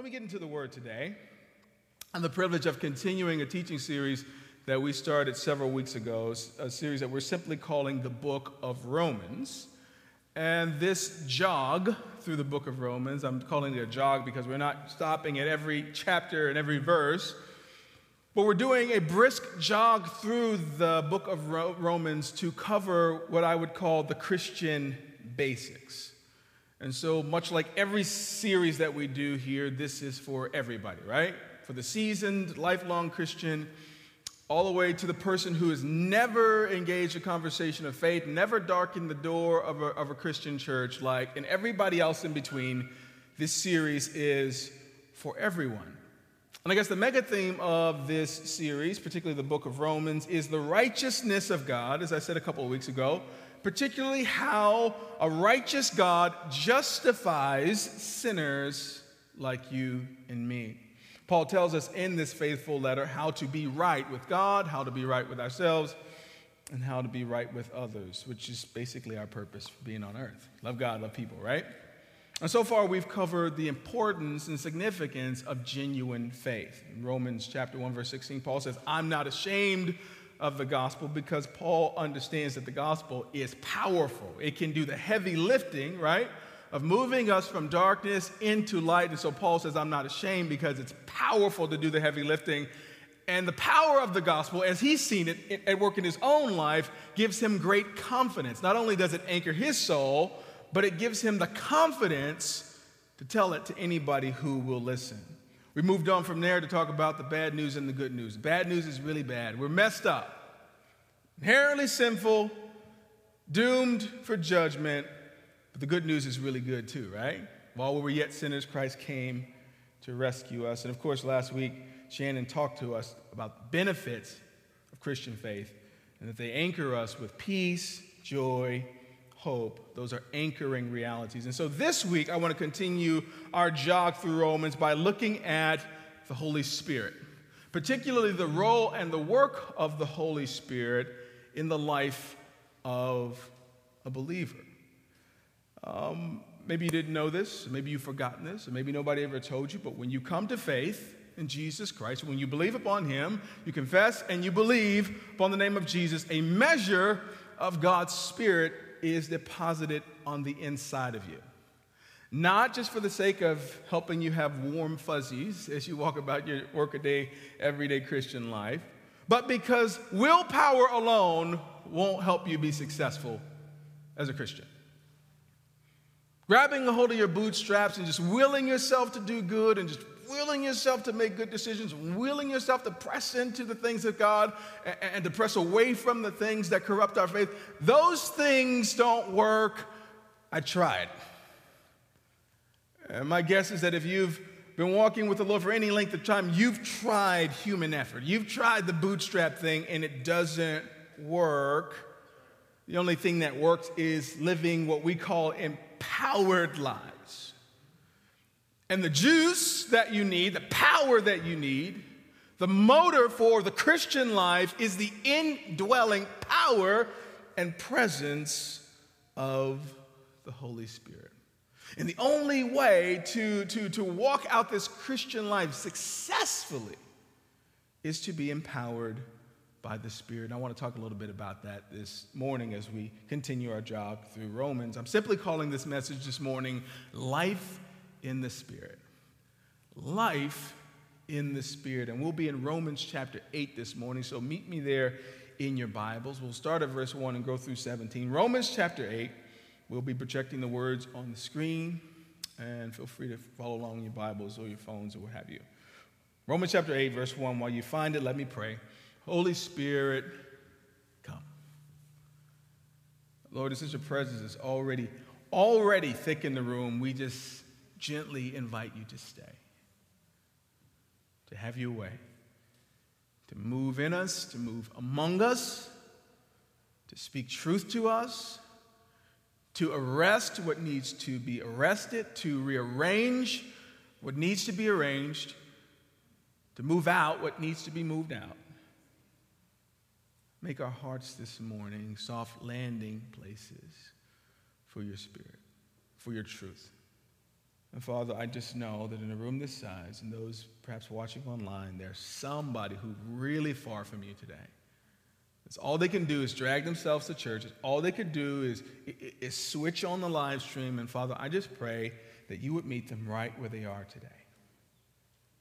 Let me get into the word today. I'm the privilege of continuing a teaching series that we started several weeks ago, a series that we're simply calling the Book of Romans. And this jog through the book of Romans, I'm calling it a jog because we're not stopping at every chapter and every verse, but we're doing a brisk jog through the book of Romans to cover what I would call the Christian basics. And so, much like every series that we do here, this is for everybody, right? For the seasoned, lifelong Christian, all the way to the person who has never engaged a conversation of faith, never darkened the door of a, of a Christian church, like, and everybody else in between. This series is for everyone. And I guess the mega theme of this series, particularly the book of Romans, is the righteousness of God, as I said a couple of weeks ago particularly how a righteous God justifies sinners like you and me. Paul tells us in this faithful letter how to be right with God, how to be right with ourselves, and how to be right with others, which is basically our purpose for being on earth. Love God, love people, right? And so far, we've covered the importance and significance of genuine faith. In Romans chapter 1, verse 16, Paul says, I'm not ashamed of the gospel because Paul understands that the gospel is powerful. It can do the heavy lifting, right? Of moving us from darkness into light. And so Paul says, I'm not ashamed because it's powerful to do the heavy lifting. And the power of the gospel, as he's seen it at work in his own life, gives him great confidence. Not only does it anchor his soul, but it gives him the confidence to tell it to anybody who will listen. We moved on from there to talk about the bad news and the good news. Bad news is really bad. We're messed up, inherently sinful, doomed for judgment. But the good news is really good too, right? While we were yet sinners, Christ came to rescue us. And of course, last week, Shannon talked to us about the benefits of Christian faith and that they anchor us with peace, joy, hope. Those are anchoring realities. And so this week, I want to continue our jog through Romans by looking at the Holy Spirit, particularly the role and the work of the Holy Spirit in the life of a believer. Um, maybe you didn't know this, maybe you've forgotten this, or maybe nobody ever told you, but when you come to faith, in Jesus Christ, when you believe upon Him, you confess and you believe upon the name of Jesus, a measure of God's Spirit is deposited on the inside of you. Not just for the sake of helping you have warm fuzzies as you walk about your workaday, everyday Christian life, but because willpower alone won't help you be successful as a Christian. Grabbing a hold of your bootstraps and just willing yourself to do good and just willing yourself to make good decisions, willing yourself to press into the things of God and, and to press away from the things that corrupt our faith, those things don't work. I tried. And my guess is that if you've been walking with the Lord for any length of time, you've tried human effort. You've tried the bootstrap thing and it doesn't work. The only thing that works is living what we call empowered lives. And the juice that you need, the power that you need, the motor for the Christian life is the indwelling power and presence of the Holy Spirit. And the only way to, to, to walk out this Christian life successfully is to be empowered by the Spirit. And I want to talk a little bit about that this morning as we continue our jog through Romans. I'm simply calling this message this morning Life in the Spirit. Life in the Spirit. And we'll be in Romans chapter 8 this morning, so meet me there in your Bibles. We'll start at verse 1 and go through 17. Romans chapter 8, we'll be projecting the words on the screen, and feel free to follow along in your Bibles or your phones or what have you. Romans chapter 8, verse 1. While you find it, let me pray. Holy Spirit, come. Lord, since your presence is already, already thick in the room, we just gently invite you to stay, to have your way, to move in us, to move among us, to speak truth to us, to arrest what needs to be arrested, to rearrange what needs to be arranged, to move out what needs to be moved out. Make our hearts this morning soft landing places for your spirit, for your truth. And Father, I just know that in a room this size and those perhaps watching online, there's somebody who's really far from you today. It's all they can do is drag themselves to church. All they could do is, is switch on the live stream. And Father, I just pray that you would meet them right where they are today.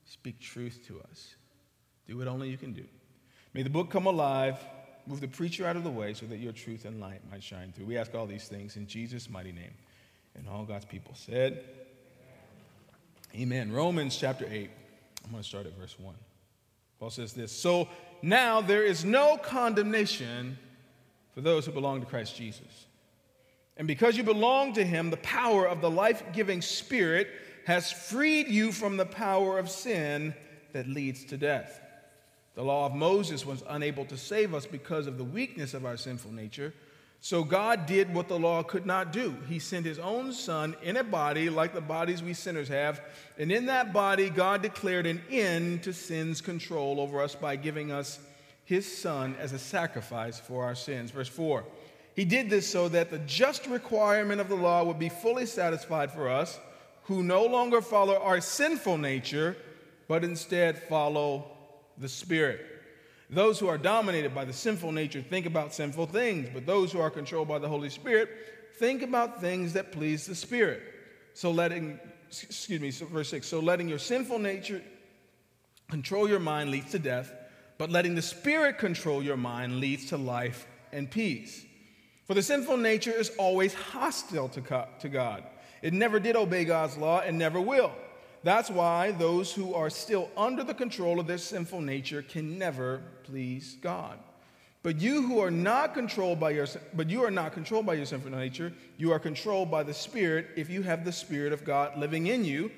Speak truth to us. Do what only you can do. May the book come alive. Move the preacher out of the way so that your truth and light might shine through. We ask all these things in Jesus' mighty name. And all God's people said, Amen. Romans chapter 8. I'm going to start at verse 1. Paul says this So now there is no condemnation for those who belong to Christ Jesus. And because you belong to him, the power of the life giving Spirit has freed you from the power of sin that leads to death. The law of Moses was unable to save us because of the weakness of our sinful nature. So God did what the law could not do. He sent his own son in a body like the bodies we sinners have. And in that body, God declared an end to sin's control over us by giving us his son as a sacrifice for our sins. Verse 4 He did this so that the just requirement of the law would be fully satisfied for us, who no longer follow our sinful nature, but instead follow the Spirit. Those who are dominated by the sinful nature think about sinful things, but those who are controlled by the Holy Spirit think about things that please the Spirit. So letting, excuse me, so verse 6, so letting your sinful nature control your mind leads to death, but letting the Spirit control your mind leads to life and peace. For the sinful nature is always hostile to God. It never did obey God's law and never will. That's why those who are still under the control of their sinful nature can never please God. But you who are not controlled by your but you are not controlled by your sinful nature, you are controlled by the Spirit if you have the Spirit of God living in you.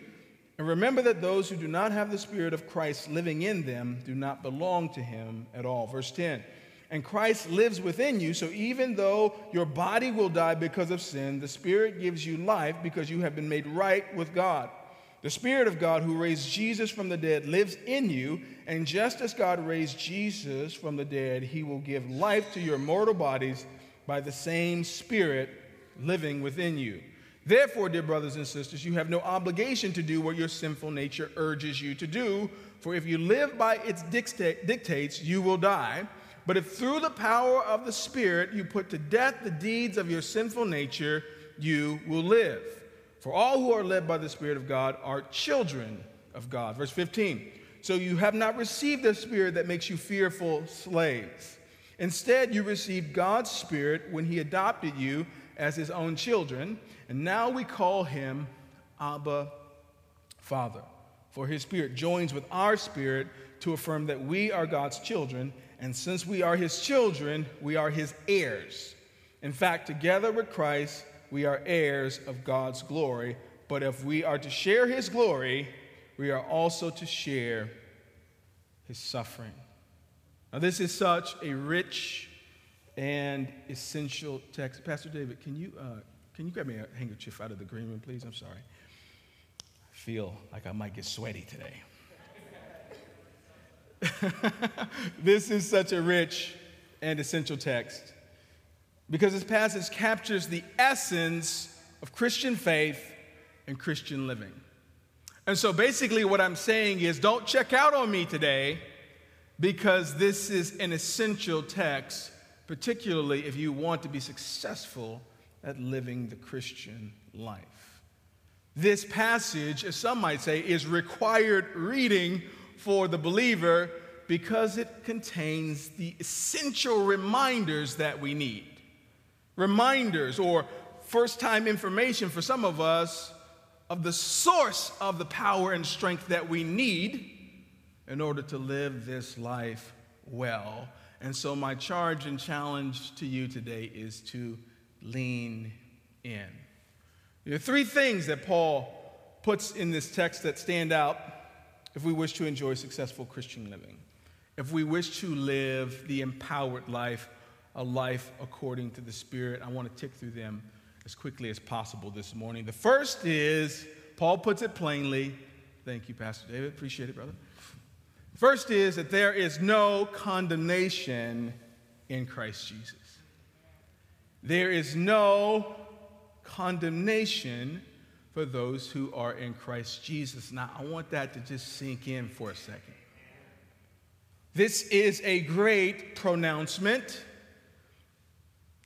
And remember that those who do not have the Spirit of Christ living in them do not belong to him at all. Verse 10. And Christ lives within you, so even though your body will die because of sin, the Spirit gives you life because you have been made right with God. The Spirit of God who raised Jesus from the dead lives in you, and just as God raised Jesus from the dead, he will give life to your mortal bodies by the same Spirit living within you. Therefore, dear brothers and sisters, you have no obligation to do what your sinful nature urges you to do, for if you live by its dictates, you will die. But if through the power of the Spirit you put to death the deeds of your sinful nature, you will live. For all who are led by the Spirit of God are children of God. Verse 15. So you have not received the spirit that makes you fearful slaves. Instead, you received God's Spirit when He adopted you as His own children, and now we call Him Abba Father. For His Spirit joins with our spirit to affirm that we are God's children, and since we are His children, we are His heirs. In fact, together with Christ, we are heirs of God's glory. But if we are to share his glory, we are also to share his suffering. Now, this is such a rich and essential text. Pastor David, can you, uh, can you grab me a handkerchief out of the green room, please? I'm sorry. I feel like I might get sweaty today. this is such a rich and essential text because this passage captures the essence of Christian faith and Christian living. And so basically, what I'm saying is don't check out on me today because this is an essential text, particularly if you want to be successful at living the Christian life. This passage, as some might say, is required reading for the believer because it contains the essential reminders that we need reminders or first time information for some of us of the source of the power and strength that we need in order to live this life well. And so, my charge and challenge to you today is to lean in. There are three things that Paul puts in this text that stand out if we wish to enjoy successful Christian living, if we wish to live the empowered life a life according to the Spirit. I want to tick through them as quickly as possible this morning. The first is, Paul puts it plainly. Thank you, Pastor David. Appreciate it, brother. First is that there is no condemnation in Christ Jesus. There is no condemnation for those who are in Christ Jesus. Now, I want that to just sink in for a second. This is a great pronouncement.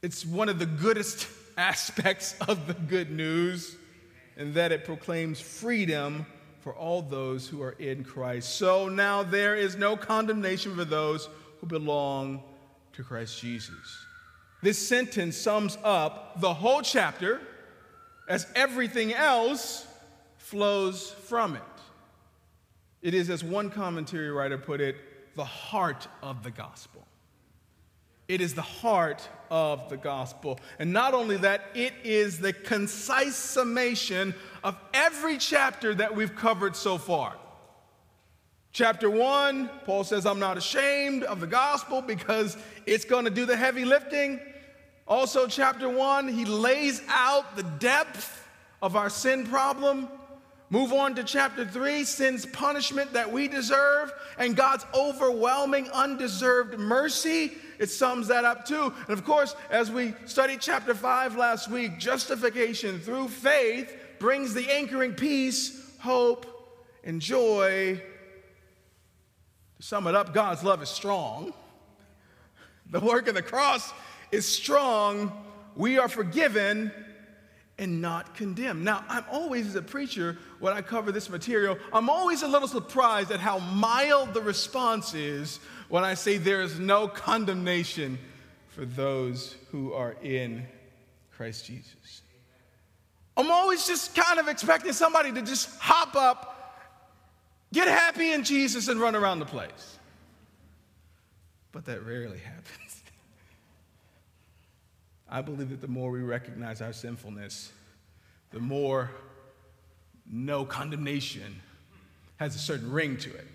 It's one of the goodest aspects of the good news, in that it proclaims freedom for all those who are in Christ. So now there is no condemnation for those who belong to Christ Jesus. This sentence sums up the whole chapter as everything else flows from it. It is, as one commentary writer put it, the heart of the gospel. It is the heart of the gospel. And not only that, it is the concise summation of every chapter that we've covered so far. Chapter one, Paul says, I'm not ashamed of the gospel because it's going to do the heavy lifting. Also, chapter one, he lays out the depth of our sin problem. Move on to chapter three sin's punishment that we deserve and God's overwhelming, undeserved mercy. It sums that up too. And of course, as we studied chapter five last week, justification through faith brings the anchoring peace, hope, and joy. To sum it up, God's love is strong. The work of the cross is strong, we are forgiven and not condemned. Now, I'm always, as a preacher, when I cover this material, I'm always a little surprised at how mild the response is when I say there is no condemnation for those who are in Christ Jesus. I'm always just kind of expecting somebody to just hop up, get happy in Jesus, and run around the place. But that rarely happens. I believe that the more we recognize our sinfulness, the more no condemnation has a certain ring to it.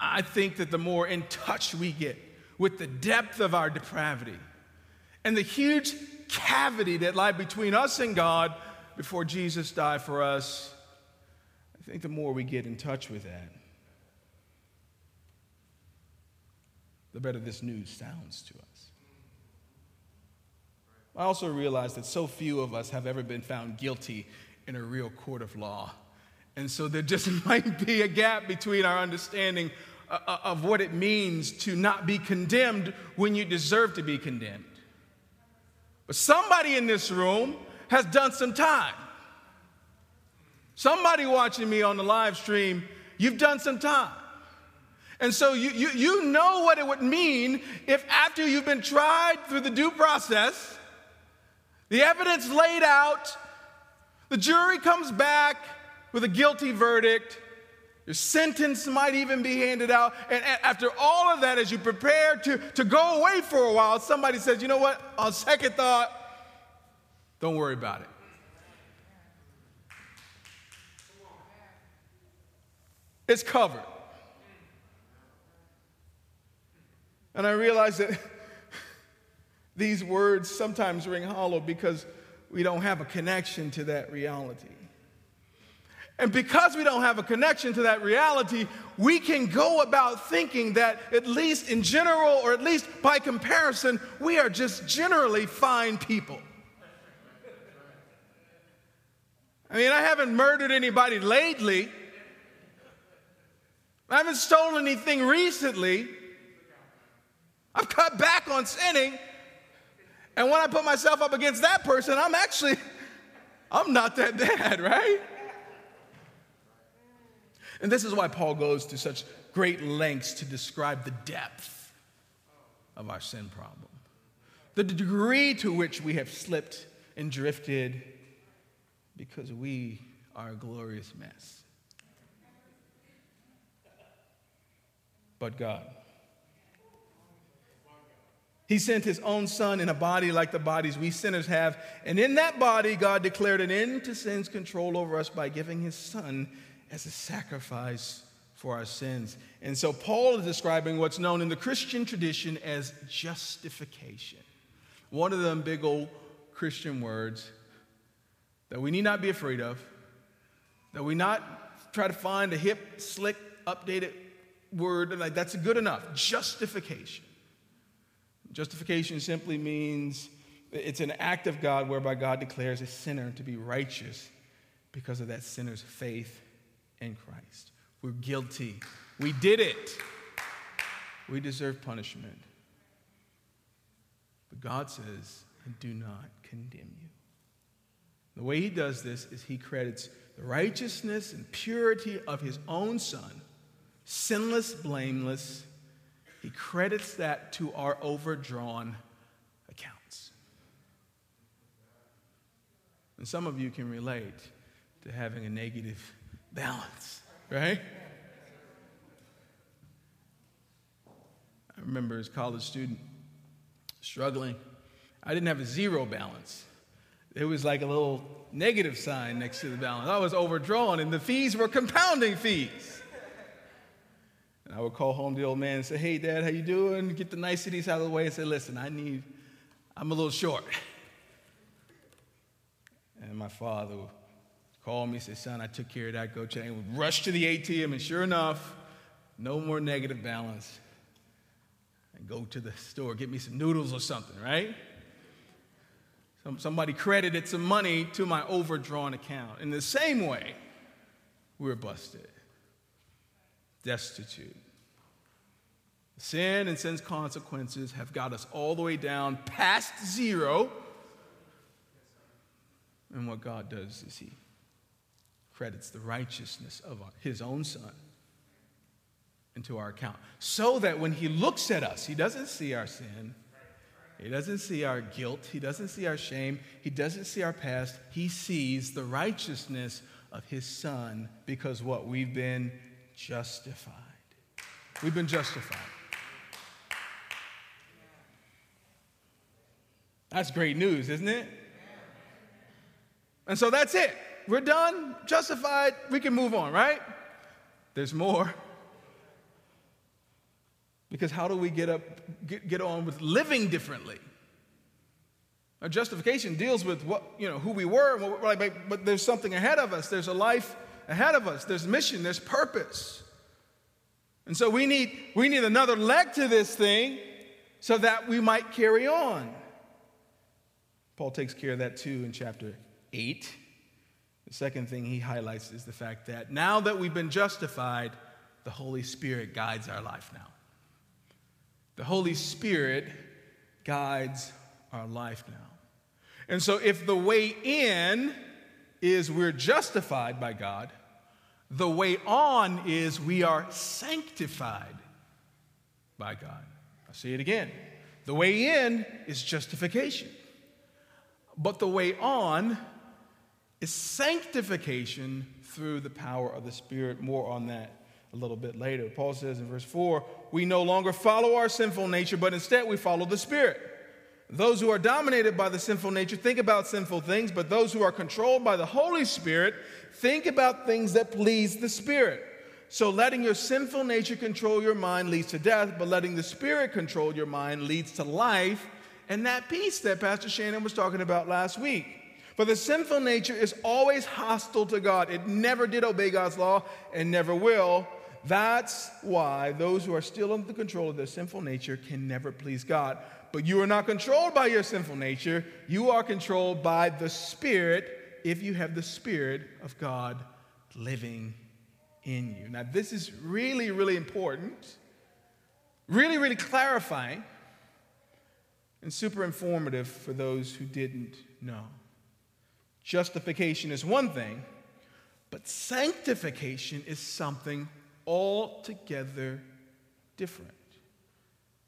I think that the more in touch we get with the depth of our depravity and the huge cavity that lie between us and God before Jesus died for us, I think the more we get in touch with that, the better this news sounds to us. I also realize that so few of us have ever been found guilty in a real court of law. And so there just might be a gap between our understanding uh, uh, of what it means to not be condemned when you deserve to be condemned. But somebody in this room has done some time. Somebody watching me on the live stream, you've done some time. And so you, you, you know what it would mean if after you've been tried through the due process, the evidence laid out, the jury comes back with a guilty verdict. Your sentence might even be handed out. And after all of that, as you prepare to, to go away for a while, somebody says, you know what? On second thought, don't worry about it. It's covered. And I realize that these words sometimes ring hollow because we don't have a connection to that reality. And because we don't have a connection to that reality, we can go about thinking that, at least in general, or at least by comparison, we are just generally fine people. I mean, I haven't murdered anybody lately, I haven't stolen anything recently, I've cut back on sinning. And when I put myself up against that person, I'm actually, I'm not that bad, right? And this is why Paul goes to such great lengths to describe the depth of our sin problem, the degree to which we have slipped and drifted because we are a glorious mess. But God. He sent his own son in a body like the bodies we sinners have. And in that body, God declared an end to sin's control over us by giving his son as a sacrifice for our sins. And so Paul is describing what's known in the Christian tradition as justification. One of them big old Christian words that we need not be afraid of, that we not try to find a hip, slick, updated word, like that's good enough. Justification. Justification simply means It's an act of God whereby God declares a sinner to be righteous because of that sinner's faith in Christ. We're guilty. We did it. We deserve punishment. But God says, I do not condemn you. The way he does this is he credits the righteousness and purity of his own son, sinless, blameless. He credits that to our overdrawn accounts. And some of you can relate to having a negative balance, right? I remember as a college student struggling. I didn't have a zero balance. It was like a little negative sign next to the balance. I was overdrawn, and the fees were compounding fees. And I would call home the old man and say, "Hey, Dad, how you doing?" Get the niceties out of the way and say, "Listen, I need, I'm a little short." And my father would call me, say, "Son, I took care of that. Go check." And would rush to the ATM, and sure enough, no more negative balance. And go to the store, get me some noodles or something, right? Somebody credited some money to my overdrawn account. In the same way, we were busted, destitute. Sin and sin's consequences have got us all the way down past zero. And what God does is He credits the righteousness of His own Son into our account. So that when He looks at us, He doesn't see our sin, he doesn't see our guilt. He doesn't see our shame. He doesn't see our past. He sees the righteousness of his son because what? We've been justified. We've been justified. That's great news, isn't it? And so that's it. We're done, justified, we can move on, right? There's more. Because how do we get up, get, get on with living differently? Our justification deals with what, you know, who we were, but, but there's something ahead of us. There's a life ahead of us. There's mission, there's purpose. And so we need, we need another leg to this thing so that we might carry on. Paul takes care of that too in chapter 8. The second thing he highlights is the fact that now that we've been justified, the Holy Spirit guides our life now. The Holy Spirit guides our life now. And so, if the way in is we're justified by God, the way on is we are sanctified by God. I'll say it again. The way in is justification, but the way on is sanctification through the power of the Spirit. More on that a little bit later. Paul says in verse 4 we no longer follow our sinful nature, but instead we follow the Spirit. Those who are dominated by the sinful nature think about sinful things, but those who are controlled by the Holy Spirit think about things that please the Spirit. So letting your sinful nature control your mind leads to death, but letting the Spirit control your mind leads to life and that peace that Pastor Shannon was talking about last week. But the sinful nature is always hostile to God. It never did obey God's law and never will. That's why those who are still under the control of their sinful nature can never please God. But you are not controlled by your sinful nature, you are controlled by the Spirit if you have the Spirit of God living in you. Now, this is really, really important, really, really clarifying, and super informative for those who didn't know. Justification is one thing, but sanctification is something altogether different.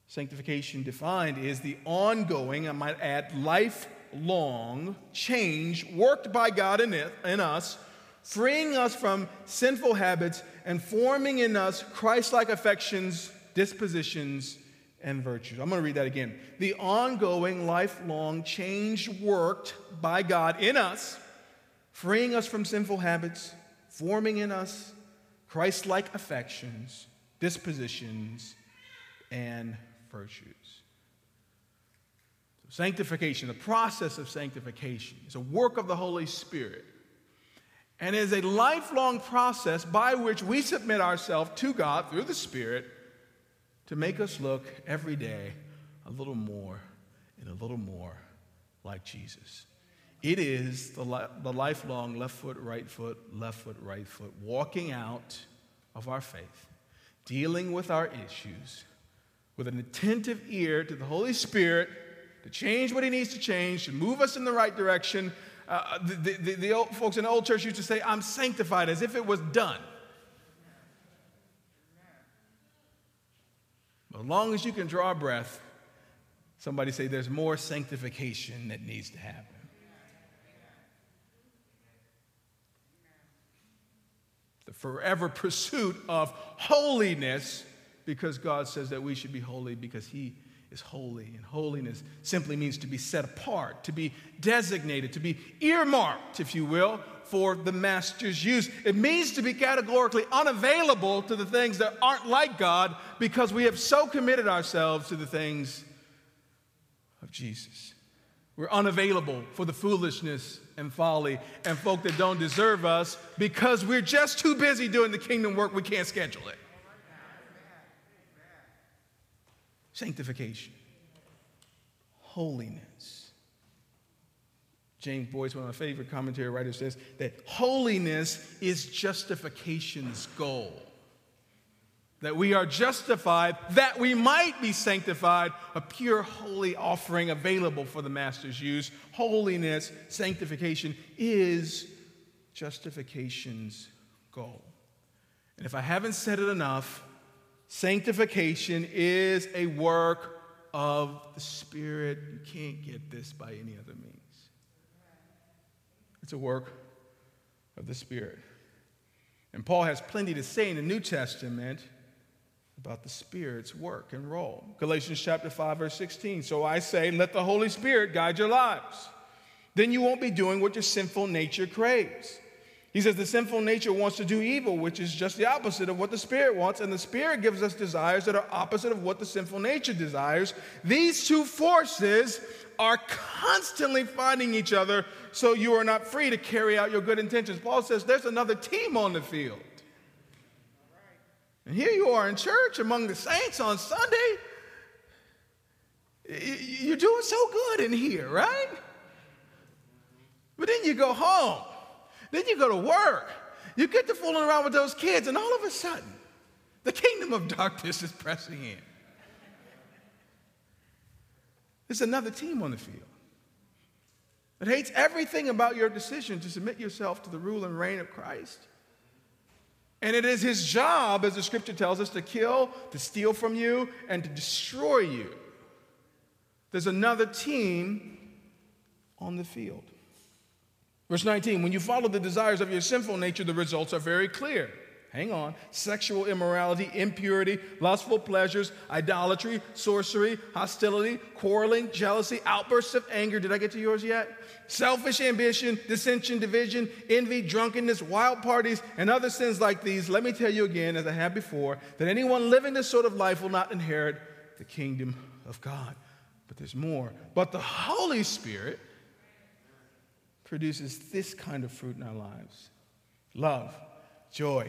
Sanctification defined is the ongoing, I might add, lifelong change worked by God in, it, in us, freeing us from sinful habits and forming in us Christ like affections, dispositions, and virtues. I'm going to read that again. The ongoing, lifelong change worked by God in us, freeing us from sinful habits, forming in us Christ like affections, dispositions, and virtues. So sanctification, the process of sanctification, is a work of the Holy Spirit and is a lifelong process by which we submit ourselves to God through the Spirit to make us look every day a little more and a little more like Jesus. It is the, li- the lifelong left foot, right foot, left foot, right foot, walking out of our faith, dealing with our issues with an attentive ear to the Holy Spirit to change what He needs to change, to move us in the right direction. Uh, the, the, the old folks in the old church used to say, I'm sanctified as if it was done. As long as you can draw breath, somebody say there's more sanctification that needs to happen. The forever pursuit of holiness because God says that we should be holy because He is holy. And holiness simply means to be set apart, to be designated, to be earmarked, if you will, for the Master's use. It means to be categorically unavailable to the things that aren't like God because we have so committed ourselves to the things of Jesus. We're unavailable for the foolishness and folly and folk that don't deserve us because we're just too busy doing the kingdom work, we can't schedule it. Sanctification, holiness. James Boice, one of my favorite commentary writers, says that holiness is justification's goal. That we are justified, that we might be sanctified, a pure, holy offering available for the Master's use. Holiness, sanctification is justification's goal. And if I haven't said it enough, Sanctification is a work of the Spirit. You can't get this by any other means. It's a work of the Spirit. And Paul has plenty to say in the New Testament about the Spirit's work and role. Galatians chapter 5, verse 16. So I say, let the Holy Spirit guide your lives. Then you won't be doing what your sinful nature craves. He says the sinful nature wants to do evil, which is just the opposite of what the Spirit wants, and the Spirit gives us desires that are opposite of what the sinful nature desires. These two forces are constantly fighting each other, so you are not free to carry out your good intentions. Paul says there's another team on the field. And here you are in church among the saints on Sunday. You're doing so good in here, right? But then you go home then you go to work. You get to fooling around with those kids, and all of a sudden, the kingdom of darkness is pressing in. There's another team on the field that hates everything about your decision to submit yourself to the rule and reign of Christ. And it is his job, as the scripture tells us, to kill, to steal from you, and to destroy you. There's another team on the field. Verse 19, when you follow the desires of your sinful nature, the results are very clear. Hang on. Sexual immorality, impurity, lustful pleasures, idolatry, sorcery, hostility, quarreling, jealousy, outbursts of anger. Did I get to yours yet? Selfish ambition, dissension, division, envy, drunkenness, wild parties, and other sins like these. Let me tell you again, as I have before, that anyone living this sort of life will not inherit the kingdom of God. But there's more. But the Holy Spirit, produces this kind of fruit in our lives love, joy,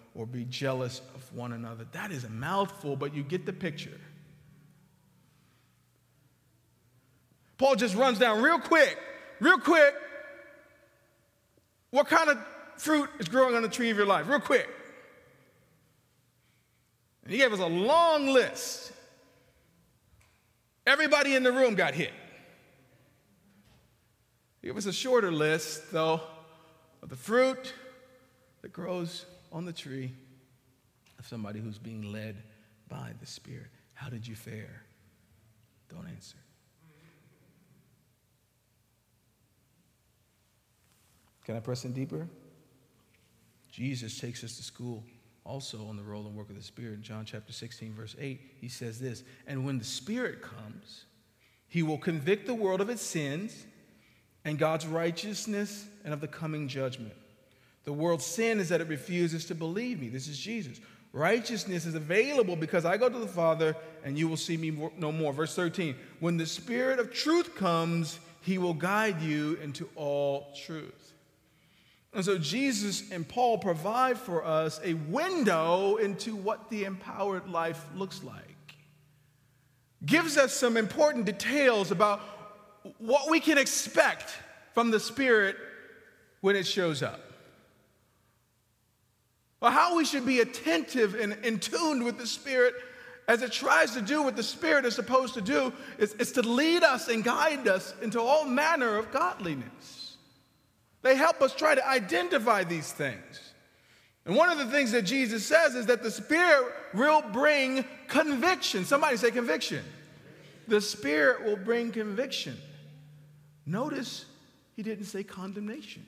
or be jealous of one another. That is a mouthful, but you get the picture. Paul just runs down real quick, real quick, what kind of fruit is growing on the tree of your life? Real quick. And he gave us a long list. Everybody in the room got hit. He gave us a shorter list, though, of the fruit that grows on the tree of somebody who's being led by the Spirit. How did you fare? Don't answer. Can I press in deeper? Jesus takes us to school also on the role and work of the Spirit. In John chapter 16, verse 8, he says this And when the Spirit comes, he will convict the world of its sins and God's righteousness and of the coming judgment. The world's sin is that it refuses to believe me. This is Jesus. Righteousness is available because I go to the Father and you will see me no more. Verse 13 When the Spirit of truth comes, he will guide you into all truth. And so Jesus and Paul provide for us a window into what the empowered life looks like. Gives us some important details about what we can expect from the Spirit when it shows up. Or how we should be attentive and in tuned with the Spirit as it tries to do what the Spirit is supposed to do, is, is to lead us and guide us into all manner of godliness. They help us try to identify these things. And one of the things that Jesus says is that the Spirit will bring conviction. Somebody say conviction. The Spirit will bring conviction. Notice he didn't say condemnation.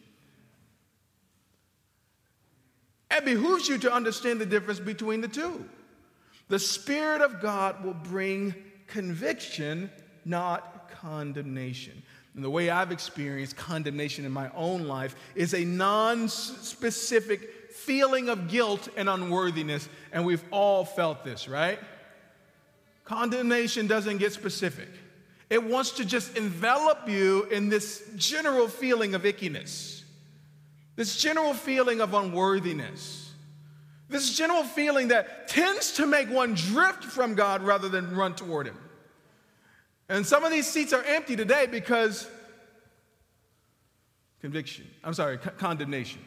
It behooves you to understand the difference between the two. The Spirit of God will bring conviction, not condemnation. And the way I've experienced condemnation in my own life is a non specific feeling of guilt and unworthiness. And we've all felt this, right? Condemnation doesn't get specific, it wants to just envelop you in this general feeling of ickiness, this general feeling of unworthiness. This general feeling that tends to make one drift from God rather than run toward Him. And some of these seats are empty today because conviction, I'm sorry, condemnation.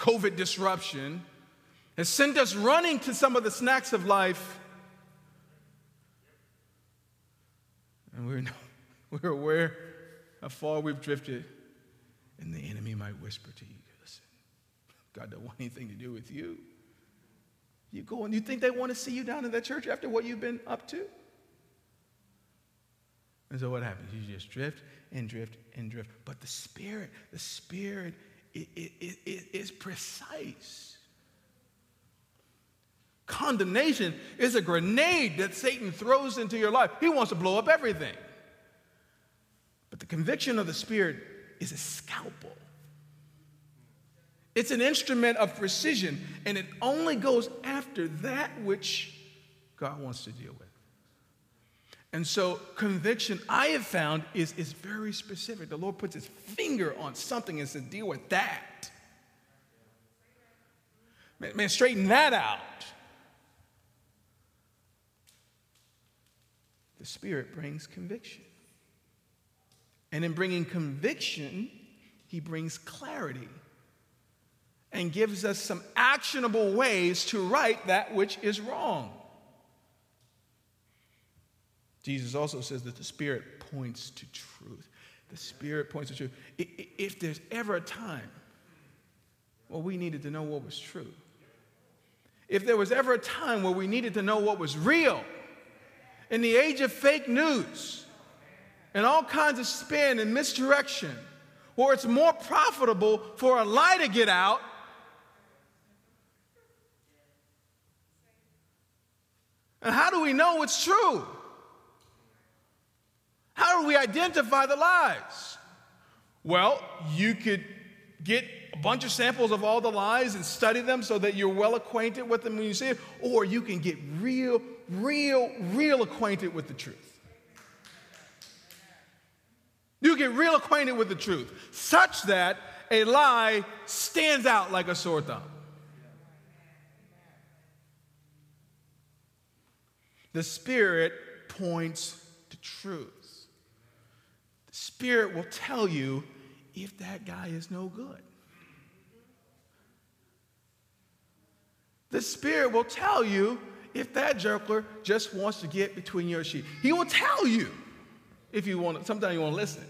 COVID disruption has sent us running to some of the snacks of life. And we're, we're aware how far we've drifted, and the enemy might whisper to you, listen, God don't want anything to do with you. You go and you think they want to see you down in that church after what you've been up to? And so what happens? You just drift and drift and drift. But the Spirit, the Spirit it, it, it is precise. Condemnation is a grenade that Satan throws into your life. He wants to blow up everything. The conviction of the Spirit is a scalpel. It's an instrument of precision, and it only goes after that which God wants to deal with. And so, conviction, I have found, is, is very specific. The Lord puts his finger on something and says, deal with that. Man, man straighten that out. The Spirit brings conviction. And in bringing conviction, he brings clarity and gives us some actionable ways to right that which is wrong. Jesus also says that the Spirit points to truth. The Spirit points to truth. If there's ever a time, well, we needed to know what was true. If there was ever a time where we needed to know what was real, in the age of fake news and all kinds of spin and misdirection, where it's more profitable for a lie to get out And how do we know it's true? How do we identify the lies? Well, you could get a bunch of samples of all the lies and study them so that you're well acquainted with them when you see it, or you can get real, real, real acquainted with the truth. You get real acquainted with the truth, such that a lie stands out like a sore thumb. The Spirit points to truth. The Spirit will tell you if that guy is no good. The Spirit will tell you if that jerkler just wants to get between your sheep. He will tell you if you want to, sometimes you want to listen.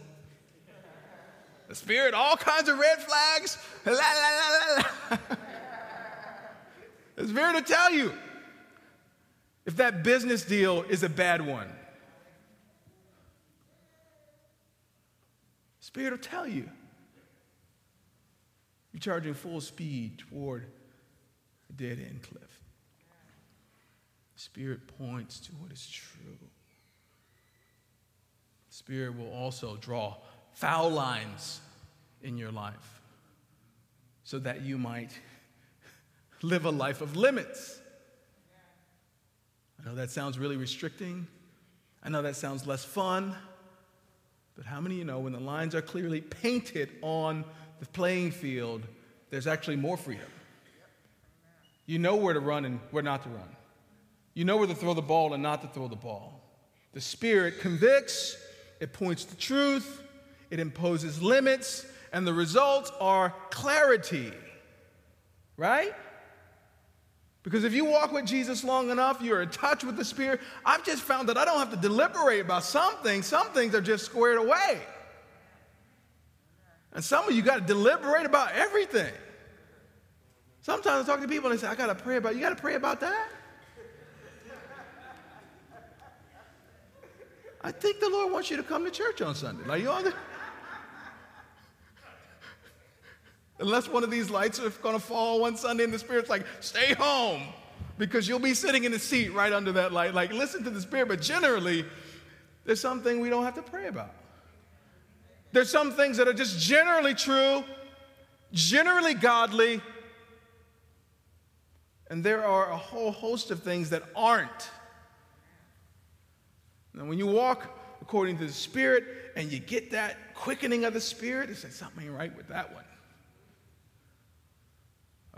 The Spirit, all kinds of red flags. La, la, la, the Spirit will tell you if that business deal is a bad one. Spirit will tell you. You're charging full speed toward a dead end cliff. Spirit points to what is true. Spirit will also draw foul lines in your life so that you might live a life of limits. I know that sounds really restricting. I know that sounds less fun. But how many of you know when the lines are clearly painted on the playing field, there's actually more freedom? You know where to run and where not to run. You know where to throw the ball and not to throw the ball. The Spirit convicts, it points to truth, it imposes limits, and the results are clarity. Right? Because if you walk with Jesus long enough, you're in touch with the Spirit. I've just found that I don't have to deliberate about some things, some things are just squared away. And some of you got to deliberate about everything. Sometimes I talk to people and they say, I got to pray about, you got to pray about that? I think the Lord wants you to come to church on Sunday. Like you on the Unless one of these lights are going to fall one Sunday and the Spirit's like, stay home because you'll be sitting in the seat right under that light. Like, listen to the Spirit, but generally, there's something we don't have to pray about. There's some things that are just generally true, generally godly, and there are a whole host of things that aren't. Now, when you walk according to the Spirit and you get that quickening of the Spirit, it's like something right with that one.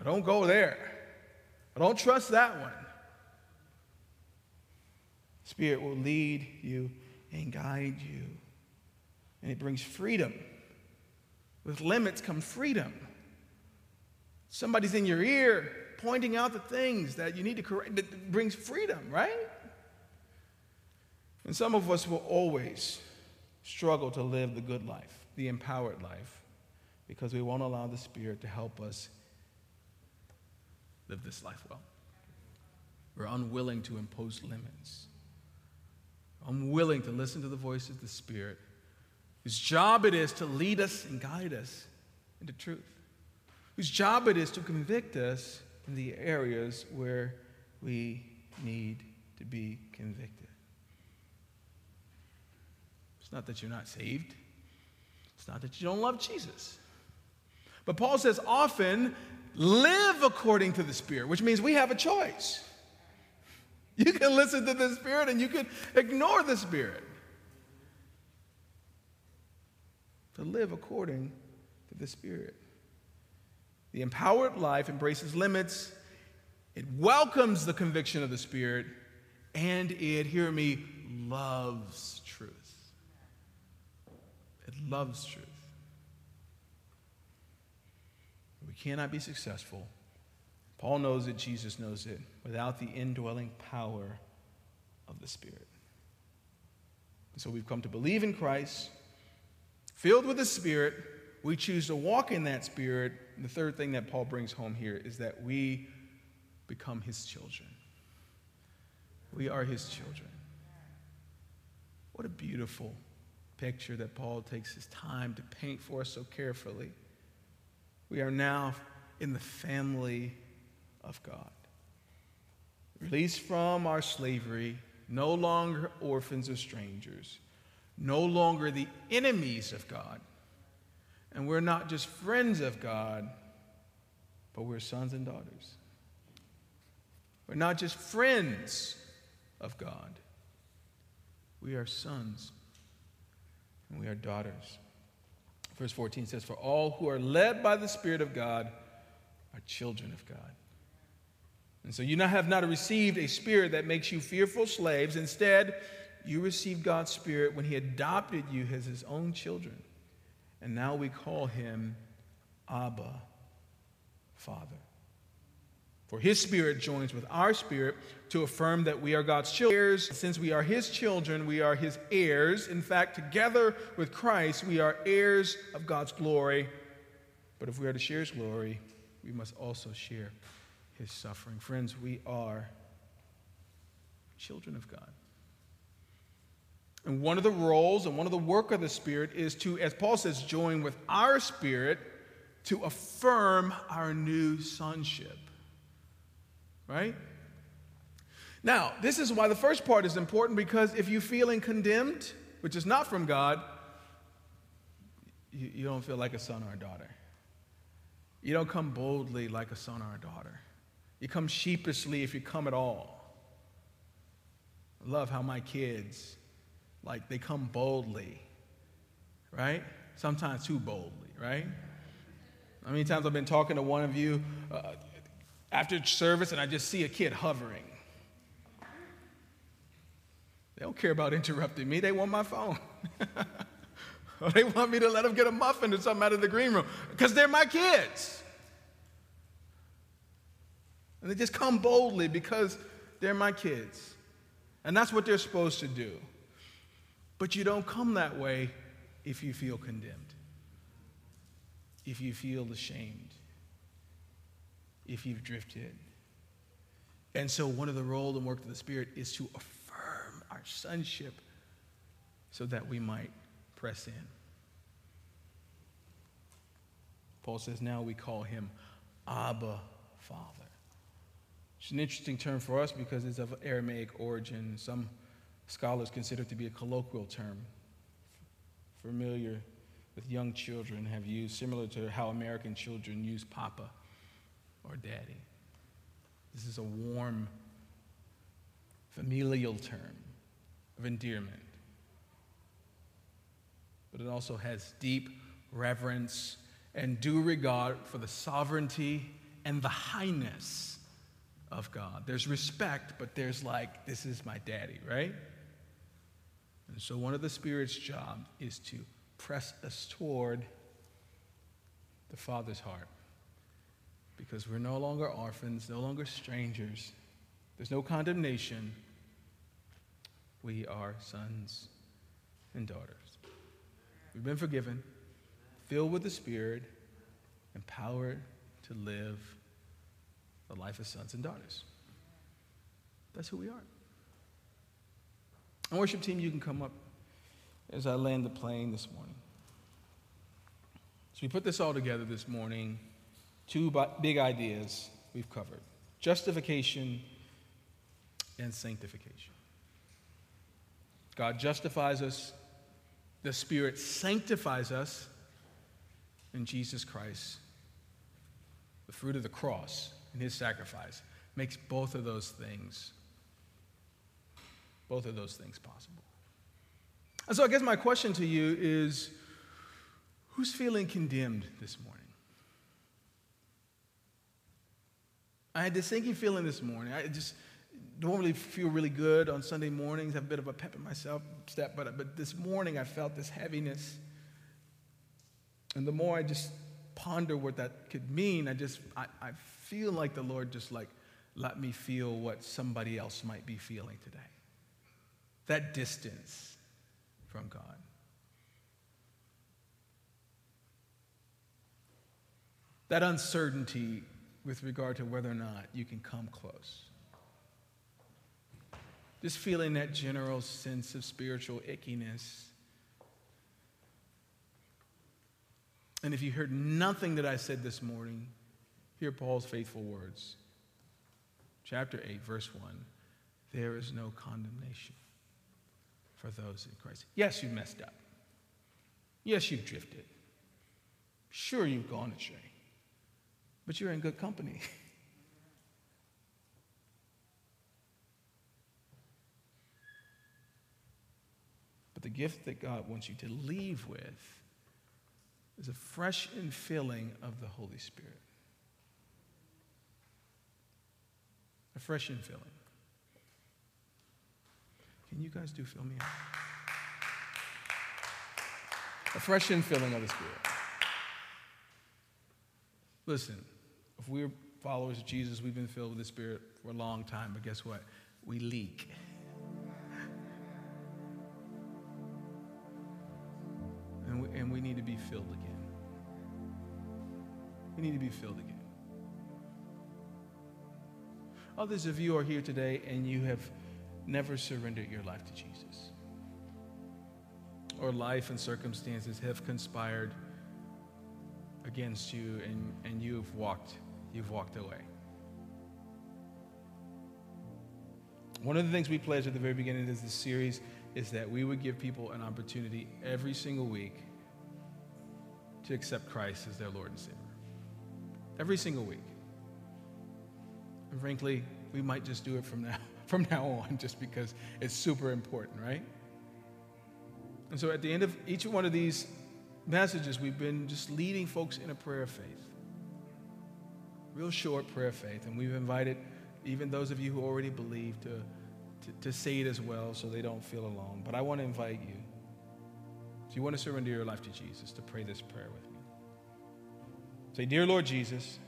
I don't go there. I don't trust that one. Spirit will lead you and guide you. And it brings freedom. With limits come freedom. Somebody's in your ear pointing out the things that you need to correct. That brings freedom, right? And some of us will always struggle to live the good life, the empowered life, because we won't allow the Spirit to help us live this life well. We're unwilling to impose limits, unwilling to listen to the voice of the Spirit, whose job it is to lead us and guide us into truth, whose job it is to convict us in the areas where we need to be convicted. It's not that you're not saved. It's not that you don't love Jesus. But Paul says often live according to the Spirit, which means we have a choice. You can listen to the Spirit and you can ignore the Spirit. To live according to the Spirit. The empowered life embraces limits, it welcomes the conviction of the Spirit, and it, hear me, loves truth. It loves truth. We cannot be successful. Paul knows it, Jesus knows it, without the indwelling power of the Spirit. And so we've come to believe in Christ, filled with the Spirit. We choose to walk in that Spirit. And the third thing that Paul brings home here is that we become his children. We are his children. What a beautiful picture that Paul takes his time to paint for us so carefully. We are now in the family of God. Released from our slavery, no longer orphans or strangers, no longer the enemies of God. And we're not just friends of God, but we're sons and daughters. We're not just friends of God, we are sons and we are daughters. Verse 14 says, For all who are led by the Spirit of God are children of God. And so you have not received a spirit that makes you fearful slaves. Instead, you received God's Spirit when He adopted you as His own children. And now we call Him Abba, Father. For his spirit joins with our spirit to affirm that we are God's children. Since we are his children, we are his heirs. In fact, together with Christ, we are heirs of God's glory. But if we are to share his glory, we must also share his suffering. Friends, we are children of God. And one of the roles and one of the work of the Spirit is to, as Paul says, join with our spirit to affirm our new sonship right? Now, this is why the first part is important because if you're feeling condemned, which is not from God, you, you don't feel like a son or a daughter. You don't come boldly like a son or a daughter. You come sheepishly if you come at all. I love how my kids, like, they come boldly, right? Sometimes too boldly, right? How many times I've been talking to one of you uh, after service and I just see a kid hovering? They don't care about interrupting me, they want my phone. or they want me to let them get a muffin or something out of the green room because they're my kids. And they just come boldly because they're my kids. And that's what they're supposed to do. But you don't come that way if you feel condemned, if you feel ashamed, if you've drifted. And so, one of the role and work of the Spirit is to affirm our sonship so that we might press in. Paul says, now we call him Abba Father. It's an interesting term for us because it's of Aramaic origin. Some scholars consider it to be a colloquial term, familiar with young children, have used similar to how American children use papa or daddy. This is a warm, familial term of endearment. But it also has deep reverence and due regard for the sovereignty and the highness of God. There's respect, but there's like, this is my daddy, right? And so one of the Spirit's job is to press us toward the Father's heart. Because we're no longer orphans, no longer strangers. There's no condemnation. We are sons and daughters. We've been forgiven, filled with the Spirit, empowered to live the life of sons and daughters. That's who we are. And worship team, you can come up as I land the plane this morning. So we put this all together this morning. Two big ideas we've covered justification and sanctification. God justifies us, the Spirit sanctifies us in Jesus Christ, the fruit of the cross and his sacrifice makes both of those things both of those things possible. And so I guess my question to you is who's feeling condemned this morning? I had this sinking feeling this morning. I just normally feel really good on Sunday mornings, I have a bit of a pep in myself step, but, but this morning I felt this heaviness. And the more I just ponder what that could mean, I just I, I feel like the Lord just like let me feel what somebody else might be feeling today. That distance from God. That uncertainty with regard to whether or not you can come close. Just feeling that general sense of spiritual ickiness. And if you heard nothing that I said this morning, Hear Paul's faithful words. Chapter 8, verse 1 There is no condemnation for those in Christ. Yes, you've messed up. Yes, you've drifted. Sure, you've gone astray. But you're in good company. but the gift that God wants you to leave with is a fresh infilling of the Holy Spirit. A fresh infilling. Can you guys do fill me up? A fresh infilling of the Spirit. Listen, if we're followers of Jesus, we've been filled with the Spirit for a long time, but guess what? We leak. And we, and we need to be filled again. We need to be filled again. Others of you are here today and you have never surrendered your life to Jesus. Or life and circumstances have conspired against you and, and you've walked, you've walked away. One of the things we pledged at the very beginning of this series is that we would give people an opportunity every single week to accept Christ as their Lord and Savior. Every single week. And frankly, we might just do it from now, from now on just because it's super important, right? And so at the end of each one of these messages, we've been just leading folks in a prayer of faith. Real short prayer of faith. And we've invited even those of you who already believe to, to, to say it as well so they don't feel alone. But I want to invite you, if you want to surrender your life to Jesus, to pray this prayer with me. Say, Dear Lord Jesus,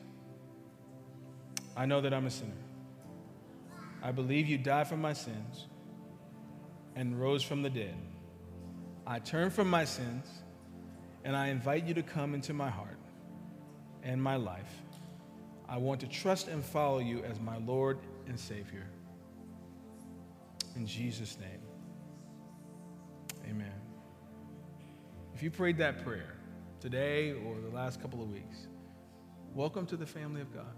I know that I'm a sinner. I believe you died for my sins and rose from the dead. I turn from my sins and I invite you to come into my heart and my life. I want to trust and follow you as my Lord and Savior. In Jesus' name, amen. If you prayed that prayer today or the last couple of weeks, welcome to the family of God.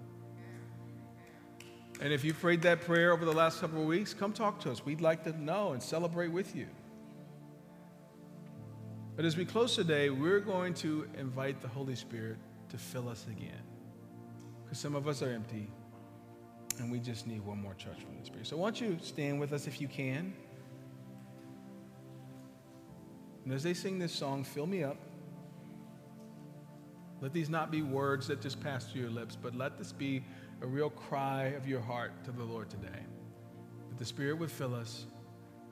And if you prayed that prayer over the last couple of weeks, come talk to us. We'd like to know and celebrate with you. But as we close today, we're going to invite the Holy Spirit to fill us again. Because some of us are empty, and we just need one more touch from the Spirit. So, why don't you stand with us if you can? And as they sing this song, Fill Me Up, let these not be words that just pass through your lips, but let this be a real cry of your heart to the Lord today. That the Spirit would fill us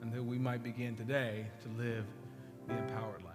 and that we might begin today to live the empowered life.